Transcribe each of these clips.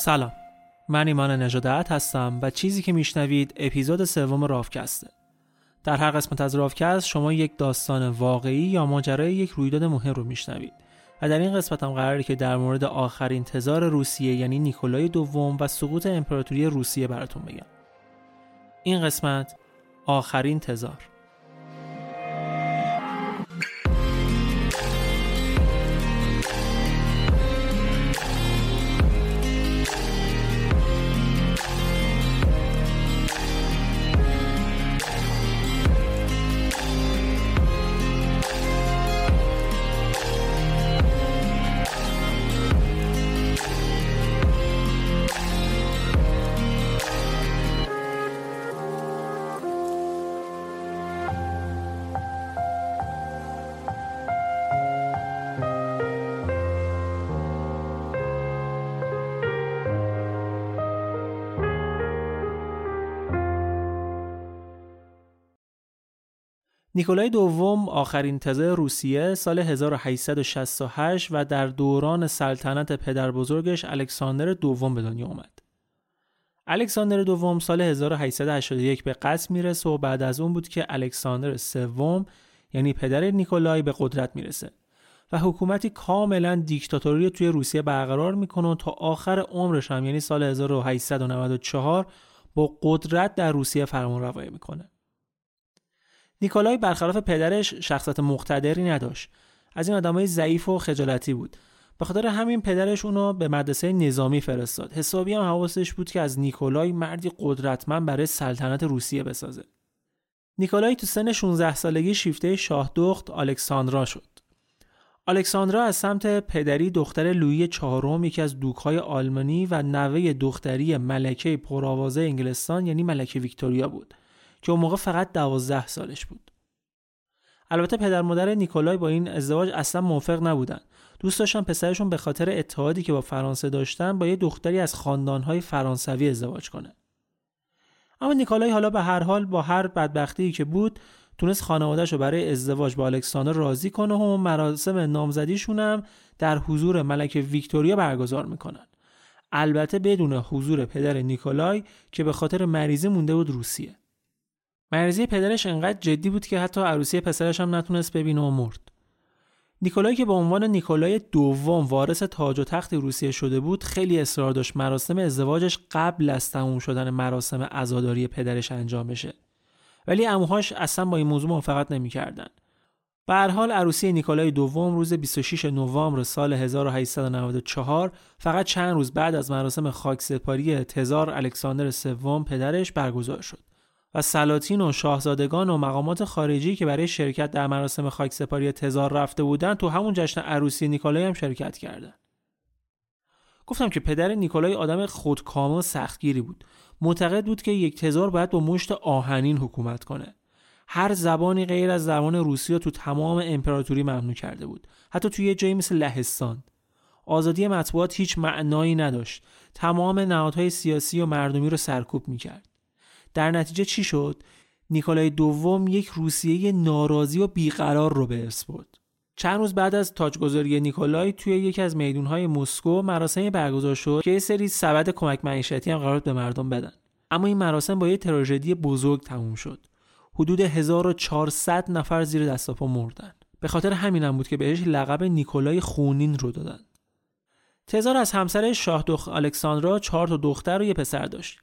سلام. من ایمان نجادت هستم و چیزی که میشنوید اپیزود سوم رافکسته. در هر قسمت از رافکست شما یک داستان واقعی یا ماجرای یک رویداد مهم رو میشنوید. و در این قسمت هم قراره که در مورد آخرین تزار روسیه یعنی نیکولای دوم و سقوط امپراتوری روسیه براتون بگم. این قسمت آخرین تزار. نیکولای دوم آخرین تزار روسیه سال 1868 و در دوران سلطنت پدر بزرگش الکساندر دوم به دنیا اومد. الکساندر دوم سال 1881 به قصد می‌رسه و بعد از اون بود که الکساندر سوم یعنی پدر نیکولای به قدرت می‌رسه و حکومتی کاملا دیکتاتوری توی روسیه برقرار می‌کنه تا آخر عمرش هم یعنی سال 1894 با قدرت در روسیه فرمان روایی می‌کنه. نیکولای برخلاف پدرش شخصیت مقتدری نداشت. از این آدمای ضعیف و خجالتی بود. به خاطر همین پدرش اونو به مدرسه نظامی فرستاد. حسابی هم حواسش بود که از نیکولای مردی قدرتمند برای سلطنت روسیه بسازه. نیکولای تو سن 16 سالگی شیفته شاه دخت الکساندرا شد. الکساندرا از سمت پدری دختر لویی چهارم یکی از دوکهای آلمانی و نوه دختری ملکه پرآوازه انگلستان یعنی ملکه ویکتوریا بود. که اون موقع فقط دوازده سالش بود. البته پدر مادر نیکولای با این ازدواج اصلا موافق نبودن. دوست داشتن پسرشون به خاطر اتحادی که با فرانسه داشتن با یه دختری از خاندانهای فرانسوی ازدواج کنه. اما نیکولای حالا به هر حال با هر بدبختی که بود تونست خانوادهش رو برای ازدواج با الکساندر راضی کنه و مراسم نامزدیشون هم در حضور ملکه ویکتوریا برگزار می‌کنن. البته بدون حضور پدر نیکولای که به خاطر مریضی مونده بود روسیه. مریضی پدرش انقدر جدی بود که حتی عروسی پسرش هم نتونست ببینه و مرد. نیکولای که به عنوان نیکولای دوم وارث تاج و تخت روسیه شده بود خیلی اصرار داشت مراسم ازدواجش قبل از تموم شدن مراسم عزاداری پدرش انجام بشه. ولی اموهاش اصلا با این موضوع موافقت نمی‌کردن. به هر حال عروسی نیکولای دوم روز 26 نوامبر سال 1894 فقط چند روز بعد از مراسم خاکسپاری تزار الکساندر سوم پدرش برگزار شد. و سلاطین و شاهزادگان و مقامات خارجی که برای شرکت در مراسم خاکسپاری تزار رفته بودند تو همون جشن عروسی نیکولای هم شرکت کردند. گفتم که پدر نیکولای آدم خودکامه و سختگیری بود. معتقد بود که یک تزار باید با مشت آهنین حکومت کنه. هر زبانی غیر از زبان روسی رو تو تمام امپراتوری ممنوع کرده بود. حتی توی یه جایی مثل لهستان. آزادی مطبوعات هیچ معنایی نداشت. تمام نهادهای سیاسی و مردمی رو سرکوب می‌کرد. در نتیجه چی شد؟ نیکولای دوم یک روسیه ناراضی و بیقرار رو به ارث برد. چند روز بعد از تاجگذاری نیکولای توی یکی از میدونهای مسکو مراسمی برگزار شد که یه سری سبد کمک معیشتی هم قرار به مردم بدن. اما این مراسم با یه تراژدی بزرگ تموم شد. حدود 1400 نفر زیر دست پا مردن. به خاطر همینم بود که بهش لقب نیکولای خونین رو دادن. تزار از همسر شاه دخ الکساندرا چهار تا دختر و یه پسر داشت.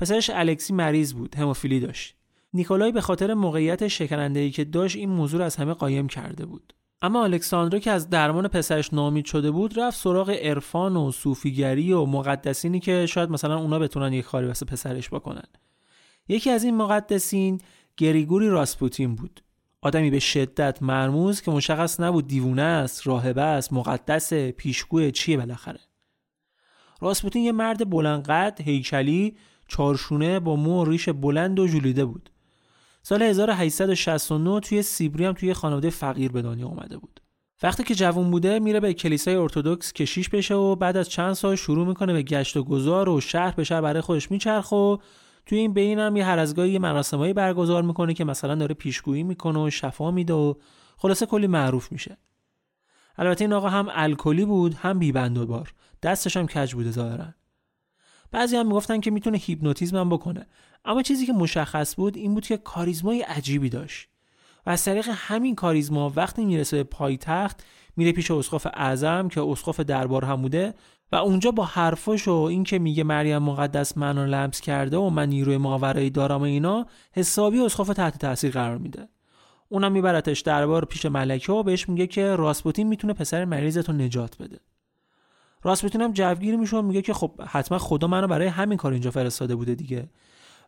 پسرش الکسی مریض بود هموفیلی داشت. نیکولای به خاطر موقعیت شکننده‌ای که داشت این موضوع از همه قایم کرده بود. اما الکساندرا که از درمان پسرش نامید شده بود رفت سراغ عرفان و صوفیگری و مقدسینی که شاید مثلا اونا بتونن یک کاری واسه پسرش بکنن. یکی از این مقدسین گریگوری راسپوتین بود. آدمی به شدت مرموز که مشخص نبود دیوونه است راهبه است مقدس پیشگوی چیه بالاخره. راسپوتین یه مرد بلندقد هیکلی چارشونه با مو و ریش بلند و جولیده بود. سال 1869 توی سیبری هم توی خانواده فقیر به دنیا اومده بود. وقتی که جوون بوده میره به کلیسای ارتودکس کشیش بشه و بعد از چند سال شروع می‌کنه به گشت و گذار و شهر به شهر برای خودش میچرخ و توی این بین هم یه هر از گاهی مراسمایی برگزار می‌کنه که مثلا داره پیشگویی می‌کنه و شفا میده و خلاصه کلی معروف میشه. البته این آقا هم الکلی بود هم بیبند و بار. دستش هم کج بوده ظاهرا. بعضی هم می‌گفتن که می‌تونه هیپنوتیزم هم بکنه. اما چیزی که مشخص بود این بود که کاریزمای عجیبی داشت و از طریق همین کاریزما وقتی می‌رسه به پایتخت میره پیش اسقف اعظم که اسقف دربار هم بوده و اونجا با حرفش و این که میگه مریم مقدس منو لمس کرده و من نیروی ماورایی دارم و اینا حسابی اسقف تحت تاثیر قرار میده. اونم میبرتش دربار پیش ملکه و بهش میگه که راسپوتین می‌تونه پسر مریضتو نجات بده. راسپوتین هم جوگیر میشه و میگه که خب حتما خدا منو برای همین کار اینجا فرستاده بوده دیگه.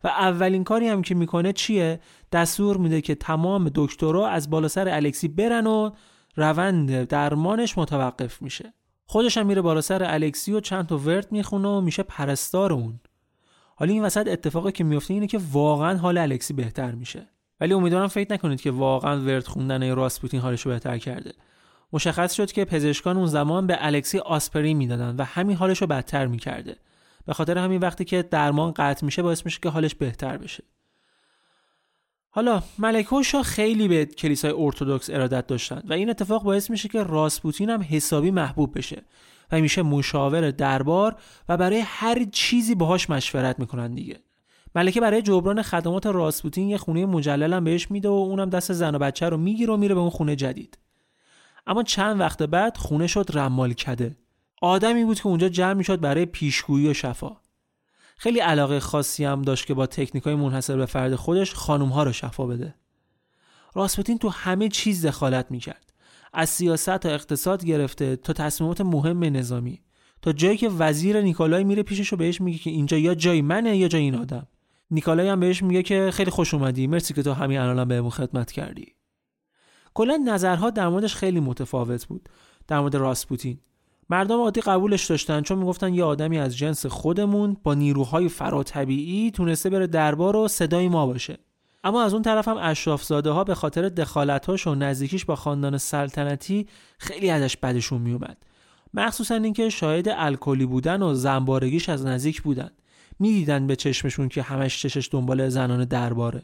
و اولین کاری هم که می‌کنه چیه؟ دستور میده که تمام دکترها از بالا سر الکسی برن و روند درمانش متوقف میشه. خودش هم میره بالا سر الکسی و چند تا ورد می‌خونه و میشه پرستار اون. حالا این وسط اتفاقی که میفته اینه که واقعا حال الکسی بهتر میشه. ولی امیدوارم فکر نکنید که واقعا ورد خوندن راسپوتین حالش رو بهتر کرده. مشخص شد که پزشکان اون زمان به الکسی آسپرین می‌دادن و همین حالش رو بدتر می‌کرده. به خاطر همین وقتی که درمان قطع میشه باعث میشه که حالش بهتر بشه. حالا ملکه خیلی به کلیسای ارتودکس ارادت داشتن و این اتفاق باعث میشه که راسپوتین هم حسابی محبوب بشه و میشه مشاور دربار و برای هر چیزی باهاش مشورت می‌کنن دیگه. ملکه برای جبران خدمات راسپوتین یه خونه مجلل هم بهش میده و اونم دست زن و بچه رو می‌گیره و میره به اون خونه جدید. اما چند وقت بعد خونه شد رمال کده آدمی بود که اونجا جمع می‌شد برای پیشگویی و شفا. خیلی علاقه خاصی هم داشت که با تکنیک های منحصر به فرد خودش خانوم ها رو شفا بده. راسپوتین تو همه چیز دخالت می‌کرد. از سیاست تا اقتصاد گرفته تا تصمیمات مهم نظامی. تا جایی که وزیر نیکولای میره پیشش و بهش میگه که اینجا یا جای منه یا جای این آدم. نیکولای هم بهش میگه که خیلی خوش اومدی. مرسی که تو همین الان بهمون خدمت کردی. کلا نظرها در موردش خیلی متفاوت بود در مورد راسپوتین مردم عادی قبولش داشتن چون می‌گفتن یه آدمی از جنس خودمون با نیروهای فراتبیعی تونسته بره دربار و صدای ما باشه. اما از اون طرف هم اشرافزاده ها به خاطر دخالتاش و نزدیکیش با خاندان سلطنتی خیلی ازش بدشون میومد مخصوصا اینکه شاهد الکلی بودن و زنبارگیش از نزدیک بودن. می‌دیدن به چشمشون که همش چشش دنبال زنان درباره.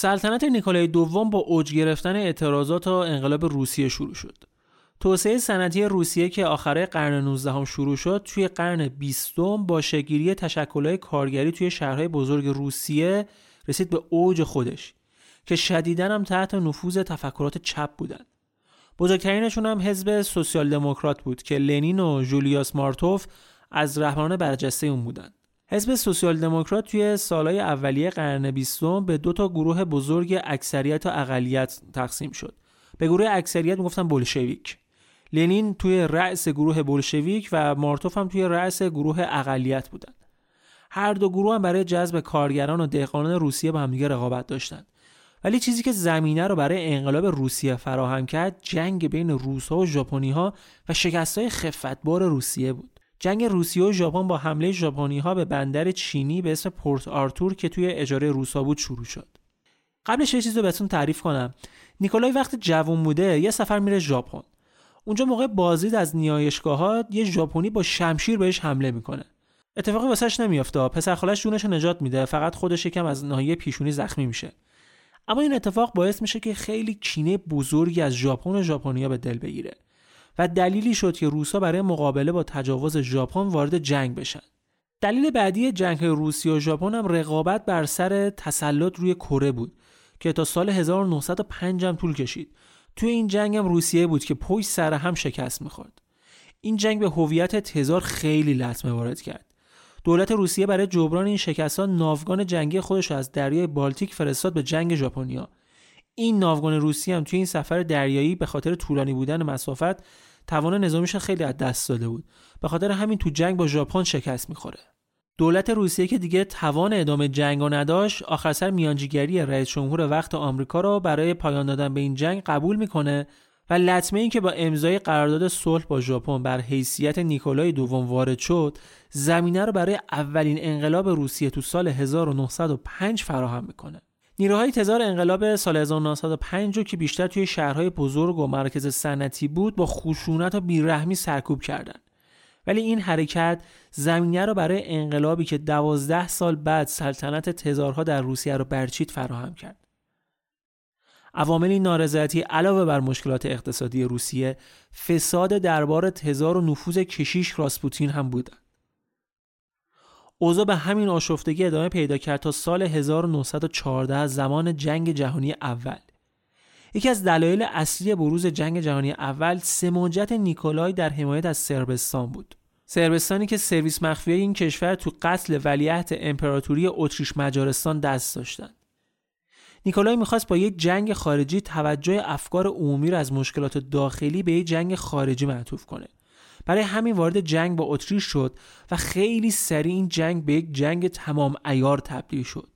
سلطنت نیکولای دوم با اوج گرفتن اعتراضات و انقلاب روسیه شروع شد. توسعه صنعتی روسیه که آخره قرن 19 هم شروع شد توی قرن 20 با شگیری تشکلهای کارگری توی شهرهای بزرگ روسیه رسید به اوج خودش که شدیدن هم تحت نفوذ تفکرات چپ بودند. بزرگترینشون هم حزب سوسیال دموکرات بود که لنین و جولیاس مارتوف از رهبران برجسته اون بودند. حزب سوسیال دموکرات توی سالهای اولیه قرن بیستم به دو تا گروه بزرگ اکثریت و اقلیت تقسیم شد. به گروه اکثریت می‌گفتن بولشویک. لنین توی رأس گروه بولشویک و مارتوف هم توی رأس گروه اقلیت بودن. هر دو گروه هم برای جذب کارگران و دهقانان روسیه با همدیگه رقابت داشتند. ولی چیزی که زمینه رو برای انقلاب روسیه فراهم کرد جنگ بین روسها و ژاپنیها و شکستهای خفتبار روسیه بود. جنگ روسیه و ژاپن با حمله ژاپنی ها به بندر چینی به اسم پورت آرتور که توی اجاره روسا بود شروع شد. قبلش یه چیز رو بهتون تعریف کنم. نیکولای وقتی جوون بوده یه سفر میره ژاپن. اونجا موقع بازدید از نیایشگاهات یه ژاپنی با شمشیر بهش حمله می‌کنه. اتفاقی واسش نمیافته. پسر خالش جونش نجات میده. فقط خودش یکم از ناحیه پیشونی زخمی میشه. اما این اتفاق باعث میشه که خیلی کینه بزرگی از ژاپن و ژاپنیا به دل بگیره. و دلیلی شد که روسا برای مقابله با تجاوز ژاپن وارد جنگ بشن. دلیل بعدی جنگ روسیه و ژاپن هم رقابت بر سر تسلط روی کره بود که تا سال 1905 هم طول کشید. توی این جنگ هم روسیه بود که پشت سر هم شکست می‌خورد. این جنگ به هویت تزار خیلی لطمه وارد کرد. دولت روسیه برای جبران این شکست ها ناوگان جنگی خودش از دریای بالتیک فرستاد به جنگ ژاپنیا. این ناوگان روسی هم توی این سفر دریایی به خاطر طولانی بودن مسافت توان نظامیش خیلی از دست داده بود. به خاطر همین تو جنگ با ژاپن شکست می‌خوره. دولت روسیه که دیگه توان ادامه جنگ رو نداشت آخر سر میانجیگری رئیس جمهور وقت آمریکا رو برای پایان دادن به این جنگ قبول می‌کنه و لطمه این که با امضای قرارداد صلح با ژاپن بر حیثیت نیکولای دوم وارد شد زمینه رو برای اولین انقلاب روسیه تو سال 1905 فراهم می‌کنه. نیروهای تزار انقلاب سال 1905 رو که بیشتر توی شهرهای بزرگ و مرکز صنعتی بود با خشونت و بیرحمی سرکوب کردند. ولی این حرکت زمینه رو برای انقلابی که دوازده سال بعد سلطنت تزارها در روسیه رو برچید فراهم کرد. عوامل نارضایتی علاوه بر مشکلات اقتصادی روسیه فساد دربار تزار و نفوذ کشیش راسپوتین هم بودند. اوضاع به همین آشفتگی ادامه پیدا کرد تا سال 1914 زمان جنگ جهانی اول. یکی از دلایل اصلی بروز جنگ جهانی اول سماجت نیکولای در حمایت از سربستان بود. سربستانی که سرویس مخفیه این کشور تو قتل ولیعهد امپراتوری اتریش مجارستان دست داشتند. نیکولای می‌خواست با یک جنگ خارجی توجه افکار عمومی را از مشکلات داخلی به یک جنگ خارجی معطوف کنه. برای همین وارد جنگ با اتریش شد و خیلی سریع این جنگ به یک جنگ تمام ایار تبدیل شد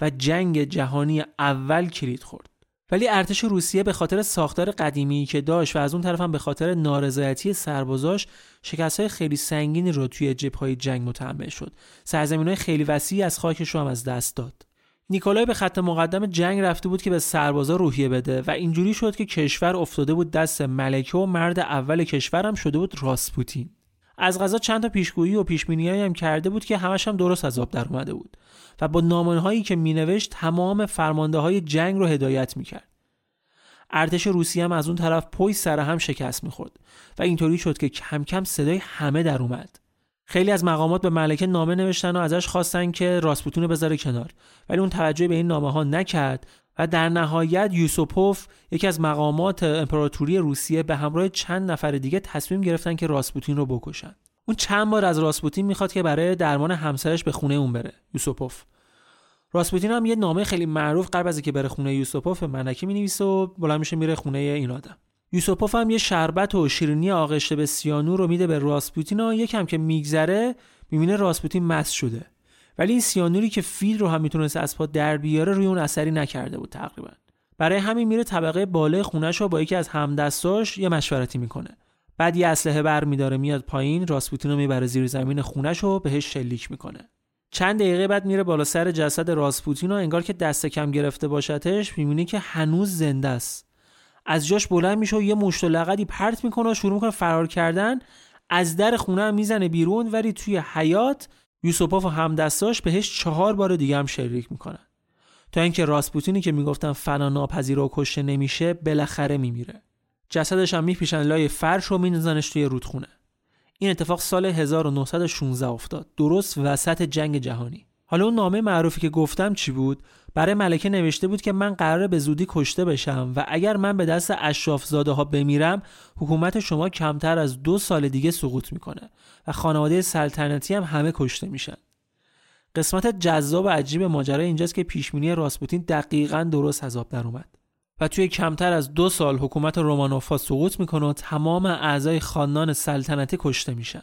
و جنگ جهانی اول کلید خورد. ولی ارتش روسیه به خاطر ساختار قدیمی که داشت و از اون طرف هم به خاطر نارضایتی سربازاش شکست های خیلی سنگینی رو توی های جنگ متحمل شد. سرزمین های خیلی وسیعی از خاکش رو هم از دست داد. نیکولای به خط مقدم جنگ رفته بود که به سربازا روحیه بده و اینجوری شد که کشور افتاده بود دست ملکه و مرد اول کشورم شده بود راسپوتین. از غذا چند تا پیشگویی و پیشبینیایی هم کرده بود که همش هم درست از آب در اومده بود و با نامه که مینوشت تمام فرمانده های جنگ رو هدایت می‌کرد. ارتش روسی هم از اون طرف پای سر هم شکست می‌خورد و اینطوری شد که کم کم صدای همه در اومد. خیلی از مقامات به ملکه نامه نوشتن و ازش خواستن که راسپوتون رو بذاره کنار. ولی اون توجه به این نامه ها نکرد و در نهایت یوسوپوف یکی از مقامات امپراتوری روسیه به همراه چند نفر دیگه تصمیم گرفتن که راسپوتین رو بکشن. اون چند بار از راسپوتین می‌خواد که برای درمان همسرش به خونه اون بره یوسوپوف. راسپوتین هم یه نامه خیلی معروف قبل از اینکه بره خونه یوسوپوف ملکه می‌نویسه و بلند میشه میره خونه این آدم. یوسوپوف هم یه شربت و شیرینی آغشته به سیانور رو میده به راسپوتین و یکم که میگذره می‌بینه راسپوتین مست شده. ولی این سیانوری که فیل رو هم می‌تونست از پا در بیاره روی اون اثری نکرده بود تقریبا. برای همین میره طبقه بالای خونش رو با یکی از همدستاش یه مشورتی می‌کنه. بعد یه اسلحه بر میداره میاد پایین راسپوتین رو می‌بره زیر زمین خونش رو بهش شلیک می‌کنه. چند دقیقه بعد میره بالا سر جسد راسپوتین و انگار که دست کم گرفته باشتش می‌بینی که هنوز زنده است. از جاش بلند میشه و یه مشت و لغدی پرت می‌کنه و شروع می‌کنه فرار کردن. از در خونه هم می‌زنه بیرون ولی توی حیات یوسوپوف و همدستاش بهش چهار بار دیگه هم شلیک می‌کنن. تا اینکه راسپوتینی که می‌گفتن فنا ناپذیر و کشته نمیشه بالاخره میمیره. جسدش هم میپیشن لای فرش و میندازنش توی رودخونه. این اتفاق سال 1916 افتاد. درست وسط جنگ جهانی. حالا اون نامه معروفی که گفتم چی بود؟ برای ملکه نوشته بود که من قراره به زودی کشته بشم و اگر من به دست اشراف زاده ها بمیرم حکومت شما کمتر از دو سال دیگه سقوط می‌کنه و خانواده سلطنتی هم همه کشته میشن. قسمت جذاب و عجیب ماجرا اینجاست که پیشبینی راسپوتین دقیقا درست حساب در اومد و توی کمتر از دو سال حکومت رومانوفا سقوط می‌کنه و تمام اعضای خاندان سلطنتی کشته میشن.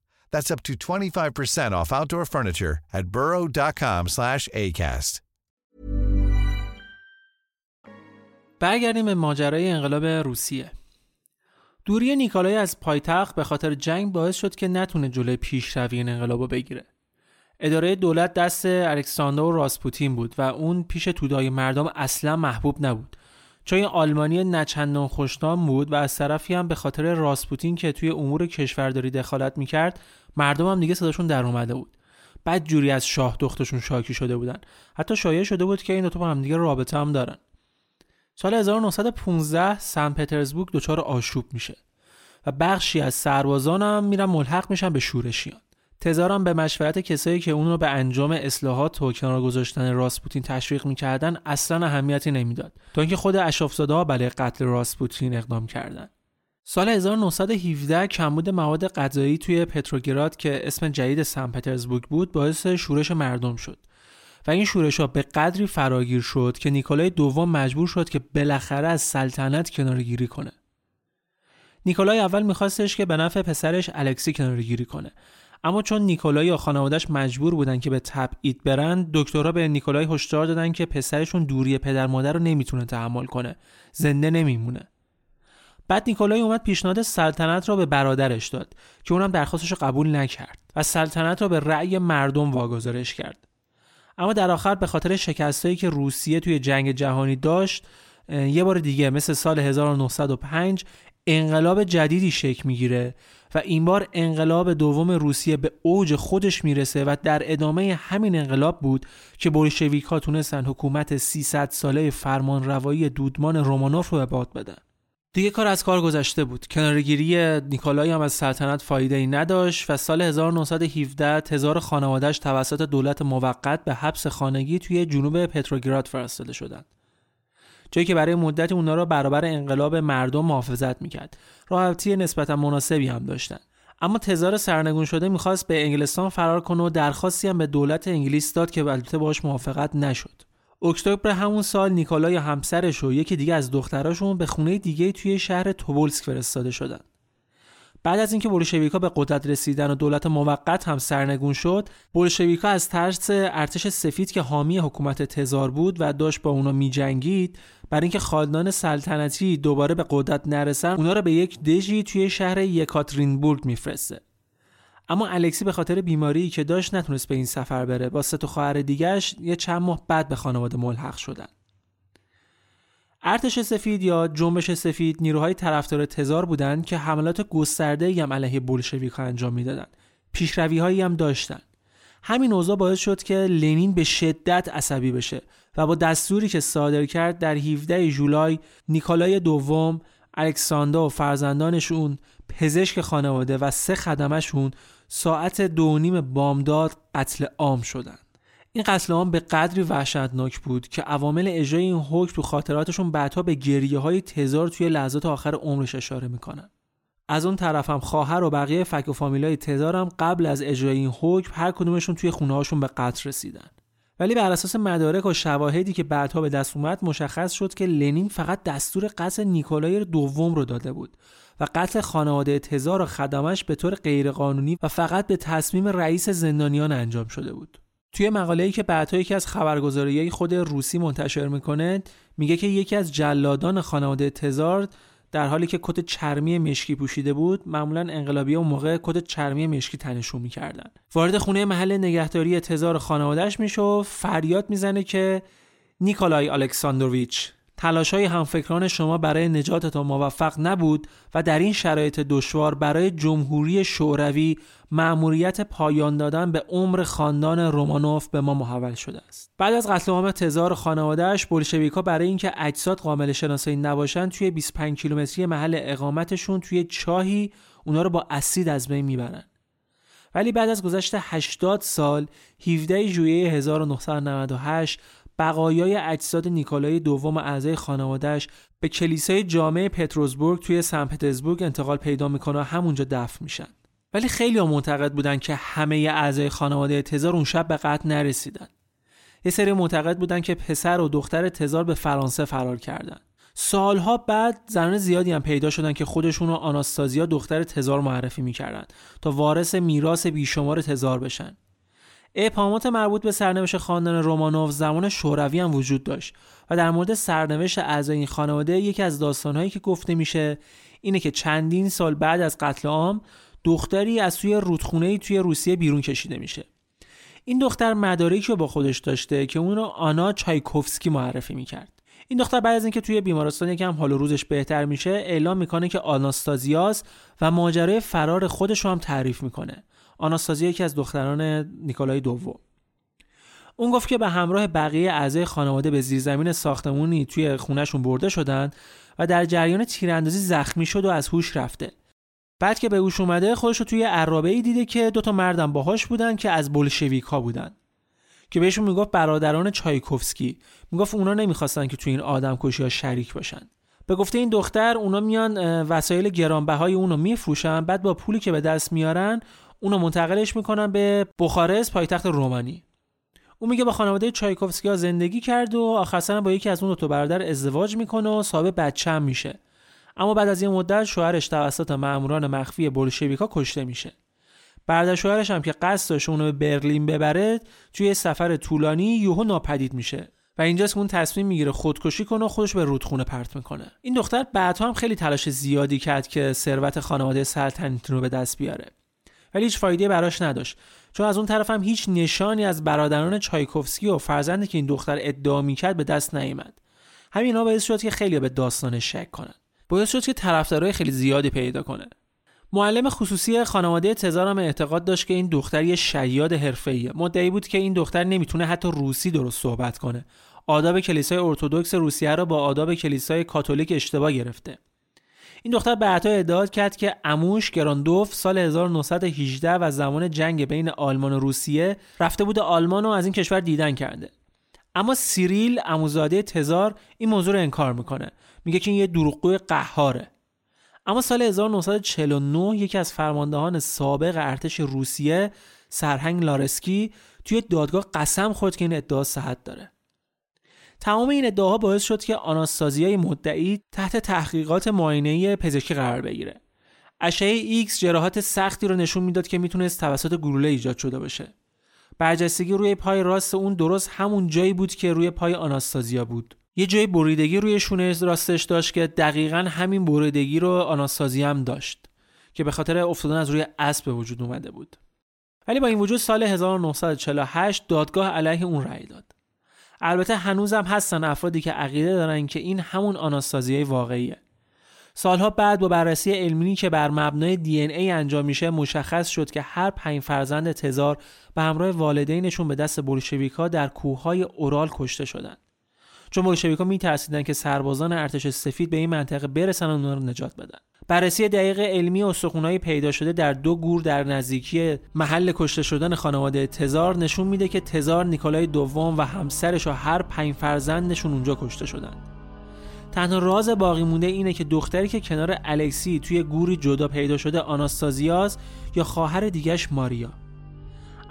That's up to 25% off outdoor furniture at burrow.com slash ACAST. برگردیم به ماجرای انقلاب روسیه. دوری نیکالای از پایتخت به خاطر جنگ باعث شد که نتونه جلوی پیشروی این انقلاب بگیره. اداره دولت دست الکساندر و راسپوتین بود و اون پیش تودای مردم اصلا محبوب نبود. چون این آلمانی نچندان خوشنام بود و از طرفی هم به خاطر راسپوتین که توی امور کشورداری دخالت می‌کرد مردم هم دیگه صداشون در اومده بود. بعد جوری از شاه دختشون شاکی شده بودن. حتی شایع شده بود که این دو تا با هم دیگه رابطه هم دارن. سال 1915 سن پترزبورگ دچار آشوب میشه و بخشی از سربازان هم میرن ملحق میشن به شورشیان. تزارم به مشورت کسایی که اون رو به انجام اصلاحات و کنار گذاشتن راسپوتین تشویق می‌کردن اصلا اهمیتی نمی‌داد تا اینکه خود اشرافزاده ها برای قتل راسپوتین اقدام کردند. سال 1917 کمبود مواد غذایی توی پتروگراد که اسم جدید سن پترزبورگ بود باعث شورش مردم شد و این شورش ها به قدری فراگیر شد که نیکولای دوم مجبور شد که بالاخره از سلطنت کنارگیری کنه. نیکولای اول میخواستش که به نفع پسرش الکسی کنارگیری کنه اما چون نیکولای یا خانوادهش مجبور بودن که به تبعید برن دکترها به نیکولای هشدار دادن که پسرشون دوری پدر مادر رو نمی‌تونه تحمل کنه. زنده نمیمونه. بعد نیکولای اومد پیشنهاد سلطنت را به برادرش داد که اونم درخواستش رو قبول نکرد و سلطنت را به رأی مردم واگذارش کرد. اما در آخر به خاطر شکستایی که روسیه توی جنگ جهانی داشت یه بار دیگه مثل سال 1905 انقلاب جدیدی شکل می‌گیره و این بار انقلاب دوم روسیه به اوج خودش می‌رسه و در ادامه همین انقلاب بود که بولشویک ها تونستن حکومت 300 ساله فرمان روایی دودمان رومانوف رو به باد بدن. دیگه کار از کار گذشته بود. کنارگیری نیکولای هم از سلطنت فایده ای نداشت و سال 1917 هزار خانوادهش توسط دولت موقت به حبس خانگی توی جنوب پتروگراد فرستاده شدند. جایی که برای مدت اونا را برابر انقلاب مردم محافظت می‌کرد. راحتی نسبتا مناسبی هم داشتن. اما تزار سرنگون شده می‌خواست به انگلستان فرار کنه و درخواستی هم به دولت انگلیس داد که البته باش موافقت نشد. اکتبر همون سال نیکولای همسرش و یکی دیگه از دختراشون به خونه دیگه توی شهر توبولسک فرستاده شدن. بعد از اینکه بولشویکا به قدرت رسیدن و دولت موقت هم سرنگون شد بولشویکا از ترس ارتش سفید که حامی حکومت تزار بود و داشت با اونا میجنگید برای اینکه خاندان سلطنتی دوباره به قدرت نرسن اونا رو به یک دژی توی شهر یکاترینبورگ میفرسته. اما الکسی به خاطر بیماری که داشت نتونست به این سفر بره. با سه خواهر دیگهش یه چند ماه بعد به خانواده ملحق شدن. ارتش سفید یا جنبش سفید نیروهای طرفدار تزار بودند که حملات گسترده هم علیه بولشویک‌ها انجام می‌دادند پیشروی هم داشتن همین اوضاع باعث شد که لنین به شدت عصبی بشه و با دستوری که صادر کرد در 17 جولای نیکولای دوم الکساندر و فرزندانشون پزشک خانواده و سه خدمشون ساعت دو نیم بامداد قتل عام شدند. این قتل عام به قدری وحشتناک بود که عوامل اجرای این حکم تو خاطراتشون بعدها به گریه های تزار توی لحظات آخر عمرش اشاره می‌کنن. از اون طرفم خواهر و بقیه فک و فامیلای تزار هم قبل از اجرای این حکم هر کدومشون توی خونه هاشون به قتل رسیدن. ولی بر اساس مدارک و شواهدی که بعدها به دست اومد مشخص شد که لنین فقط دستور قتل نیکولای دوم رو داده بود و قتل خانواده تزار و خدمش به طور غیرقانونی و فقط به تصمیم رئیس زندانیان انجام شده بود. توی مقاله‌ای که بعدها یکی از خبرگزاریهای خود روسی منتشر می‌کنه میگه که یکی از جلادان خانواده تزار در حالی که کت چرمی مشکی پوشیده بود معمولا انقلابی اون موقع کت چرمی مشکی تنشون می‌کردن. وارد خونه محل نگهداری تزار خانوادهش میشه و فریاد می‌زنه که نیکولای الکساندروویچ تلاش های همفکران شما برای نجاتتان موفق نبود و در این شرایط دشوار برای جمهوری شوروی مأموریت پایان دادن به عمر خاندان رومانوف به ما محول شده است. بعد از قتل عام تزار خانوادهش بولشویکا برای اینکه اجساد قابل شناسایی نباشن توی 25 کیلومتری محل اقامتشون توی چاهی اونا رو با اسید از بین می‌برن. ولی بعد از گذشت 80 سال 17 ژوئیه 1998 بقایای اجساد نیکولای دوم اعضای خانوادهش به کلیسای جامع پتروزبورگ توی سن پترزبورگ انتقال پیدا می‌کنه و همونجا دفن میشن. ولی خیلی ها معتقد بودن که همه اعضای خانواده تزار اون شب به قتل نرسیدن. یه سری معتقد بودن که پسر و دختر تزار به فرانسه فرار کردن. سالها بعد زنان زیادی هم پیدا شدن که خودشون رو آناستازیا دختر تزار معرفی می‌کردن تا وارث میراث بیشمار تزار بشن. اپامات مربوط به سرنوشت خاندان رومانوف زمان شوروی هم وجود داشت و در مورد سرنوشت اعضای این خانواده یکی از داستانهایی که گفته میشه اینه که چندین سال بعد از قتل عام دختری از توی رودخونه توی روسیه بیرون کشیده میشه. این دختر مدارکی رو با خودش داشته که اون رو آنا چایکوفسکی معرفی می‌کرد. این دختر بعد از اینکه توی بیمارستان یکم حال و روزش بهتر میشه اعلام می‌کنه که آناستازیاس و ماجرای فرار خودش رو هم تعریف می‌کنه. آناستازیا یکی از دختران نیکولای دوم. اون گفت که به همراه بقیه اعضای خانواده به زیرزمین ساختمونی توی خونهشون برده شدن و در جریان تیراندازی زخمی شد و از هوش رفته. بعد که به هوش اومده خودش رو توی عرابه ای دیده که دوتا مردم باهاش بودن که از بولشویک ها بودن. که بهشون می‌گفت برادران چایکوفسکی. می‌گفت اونا نمی‌خواستن که توی این آدم کشی ها شریک باشن. به گفته این دختر اونا میان وسایل گرانبهای اونو میفروشن بعد با پولی که به دست میارن اونو منتقلش می‌کنن به بخارست پایتخت رومانی. اون میگه با خانواده چایکوفسکی زندگی کرد و آخر با یکی از اون دو برادر ازدواج می‌کنه و صاحب بچه هم میشه. اما بعد از یه مدت شوهرش توسط ماموران مخفی بولشویکا کشته میشه. برادر شوهرش هم که قصد داشت اونو به برلین ببره توی سفر طولانی یوهو ناپدید میشه. و اینجاست که اون تصمیم می‌گیره خودکشی کنه و خودش به رودخونه پرت می‌کنه. این دختر بعدها هم خیلی تلاش زیادی کرد که ثروت خانواده سلطنتی رو به دست بیاره. ولی هیچ فایده براش نداشت. چون از اون هم هیچ نشانی از برادران چایکوفسکی و فرزندی که این دختر ادعا می‌کرد به دست نیامد. همینا باعث شد که خیلی به داستانش شک کنن. باعث شد که طرفدارای خیلی زیادی پیدا کنه. معلم خصوصی خانواده تزار هم اعتقاد داشت که این دختر یه شیاد حرفه‌ایه. مدعی بود که این دختر نمی‌تونه حتی روسی درست صحبت کنه. آداب کلیسای ارتودکس روسیه را با آداب کلیسای کاتولیک اشتباه گرفته. این دختر بعدها ادعا کرد که اموش گراندوف سال 1918 و زمان جنگ بین آلمان و روسیه رفته بود آلمان و از این کشور دیدن کرده. اما سیریل عموزاده تزار این موضوع رو انکار می‌کنه. میگه که این یه دروغگوی قهاره. اما سال 1949 یکی از فرماندهان سابق ارتش روسیه سرهنگ لارسکی توی دادگاه قسم خورد که این ادعا صحت داره. تمام این ادعاها باعث شد که آناستازیای مدعی تحت تحقیقات معاینه پزشکی قرار بگیره. اشعه ایکس جراحات سختی رو نشون می‌داد که می‌تونست توسط گلوله ایجاد شده باشه. برجستگی روی پای راست اون درست همون جایی بود که روی پای آناستازیا بود. یه جای بریدگی روی شونه راستش داشت که دقیقا همین بریدگی رو آناستازی هم داشت که به خاطر افتادن از روی اسب به وجود اومده بود. ولی با این وجود سال 1948 دادگاه علیه اون رأی داد. البته هنوزم هستن افرادی که عقیده دارن که این همون آناستازیای واقعیه. سالها بعد با بررسی علمی که بر مبنای دی ای انجام میشه مشخص شد که هر پنج فرزند تزار به همراه والدینشون به دست بولشویکا در کوههای اورال کشته شدند چون بولشویکا میترسیدن که سربازان ارتش سفید به این منطقه برسن و اونها رو نجات بدن. بررسی دقیق علمی استخونهایی پیدا شده در دو گور در نزدیکی محل کشته شدن خانواده تزار نشون میده که تزار نیکولای دوم و همسرش و هر پنج فرزندشون اونجا کشته شدن. تنها راز باقی مونده اینه که دختری که کنار الکسی توی گوری جدا پیدا شده آناستازیاس یا خواهر دیگش ماریا.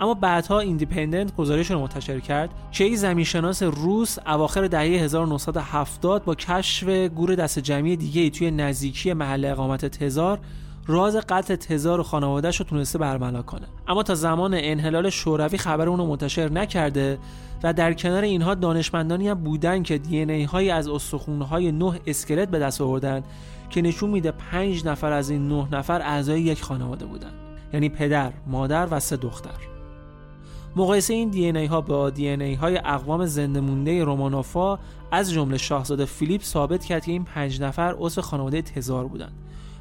اما بعدها ایندیپندنت گزارش رو منتشر کرد که این زمینشناس روس اواخر دهه 1970 با کشف گور دست جمعی دیگه توی نزدیکی محل اقامت تزار راز قتل تزار و خانوادهش رو تونسته برملا کنه. اما تا زمان انحلال شوروی خبر اونو منتشر نکرده و در کنار اینها دانشمندانی هم بودن که دی ای هایی از استخونهای نه اسکلت به دست آوردن که نشون میده پنج نفر از این نه نفر اعضای یک خانواده بودن. یعنی پدر، مادر و سه دختر. مقایسه این دی ای ها با دی ای های اقوام زنده مونده رومانوفا از جمله شاهزاده فیلیپ ثابت کرد که این پنج نفر عضو خانواده تزار بودند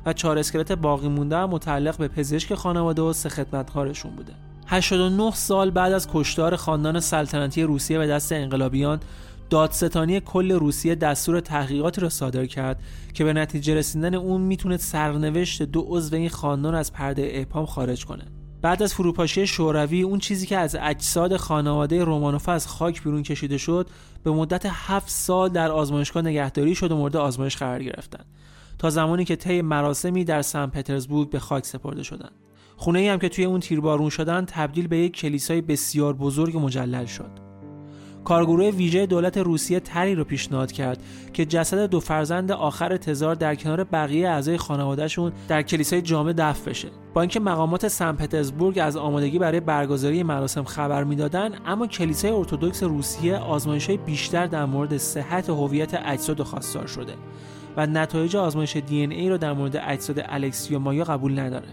و چهار اسکلت باقی مونده متعلق به پزشک خانواده و سه خدمتکارشون بوده. 89 سال بعد از کشتار خاندان سلطنتی روسیه به دست انقلابیان دادستانی کل روسیه دستور تحقیقاتی را صادر کرد که به نتیجه رسیدن اون می‌تونه سرنوشت دو عضو این خاندان از پرده اپام خارج کنه. بعد از فروپاشی شوروی اون چیزی که از اجساد خانواده رومانوف از خاک بیرون کشیده شد به مدت هفت سال در آزمایشگاه نگهداری شد و مورد آزمایش قرار گرفتن. تا زمانی که طی مراسمی در سن پترزبورگ به خاک سپرده شدند. خونه ای هم که توی اون تیربارون شدن تبدیل به یک کلیسای بسیار بزرگ مجلل شد. کارگروه ویژه دولت روسیه تری رو پیشنهاد کرد که جسد دو فرزند آخر تزار در کنار بقیه اعضای خانوادهشون در کلیسای جامع دفن بشه. با اینکه مقامات سن پترزبورگ از آمادگی برای برگزاری مراسم خبر می‌دادند اما کلیسای ارتودکس روسیه آزمایش بیشتر در مورد صحت هویت اجساد خواستار شده و نتایج آزمایش دی ای رو در مورد اجساد الکسی و مایا قبول نداره.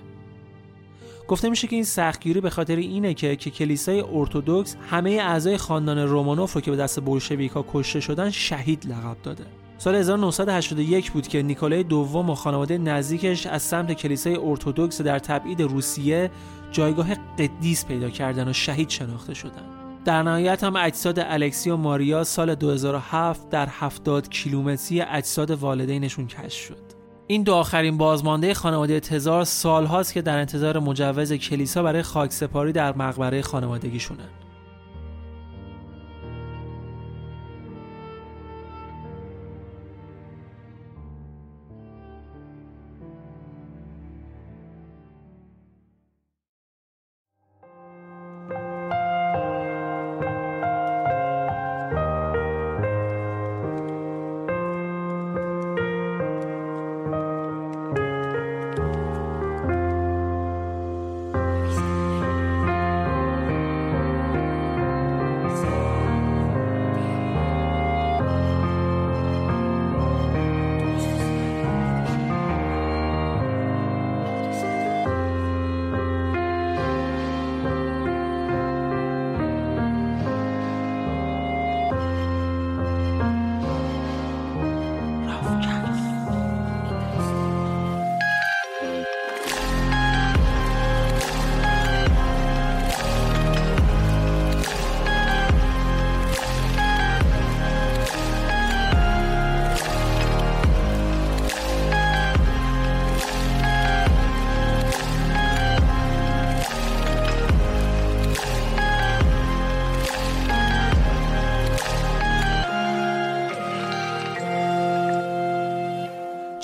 گفته میشه که این سختگیری به خاطر اینه که که کلیسای ارتودکس همه اعضای خاندان رومانوف رو که به دست بولشویکا کشته شدن شهید لقب داده سال 1981 بود که نیکولای دوم و خانواده نزدیکش از سمت کلیسای ارتودکس در تبعید روسیه جایگاه قدیس پیدا کردن و شهید شناخته شدند. در نهایت هم اجساد الکسی و ماریا سال 2007 در 70 کیلومتری اجساد والدینشون کشف شد. این دو آخرین بازمانده خانواده تزار سالهاست که در انتظار مجوز کلیسا برای خاکسپاری در مقبره خانوادگیشونن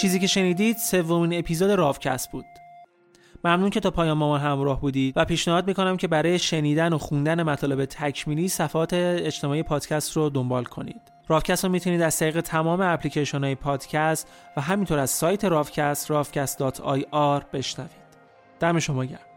چیزی که شنیدید سومین اپیزود راوکست بود. ممنون که تا پایان ما همراه بودید و پیشنهاد می‌کنم که برای شنیدن و خوندن مطالب تکمیلی صفحات اجتماعی پادکست رو دنبال کنید. راوکست رو می‌تونید از طریق تمام اپلیکیشن های پادکست و همینطور از سایت راوکست راوکست.ir بشنوید. دم شما گرم.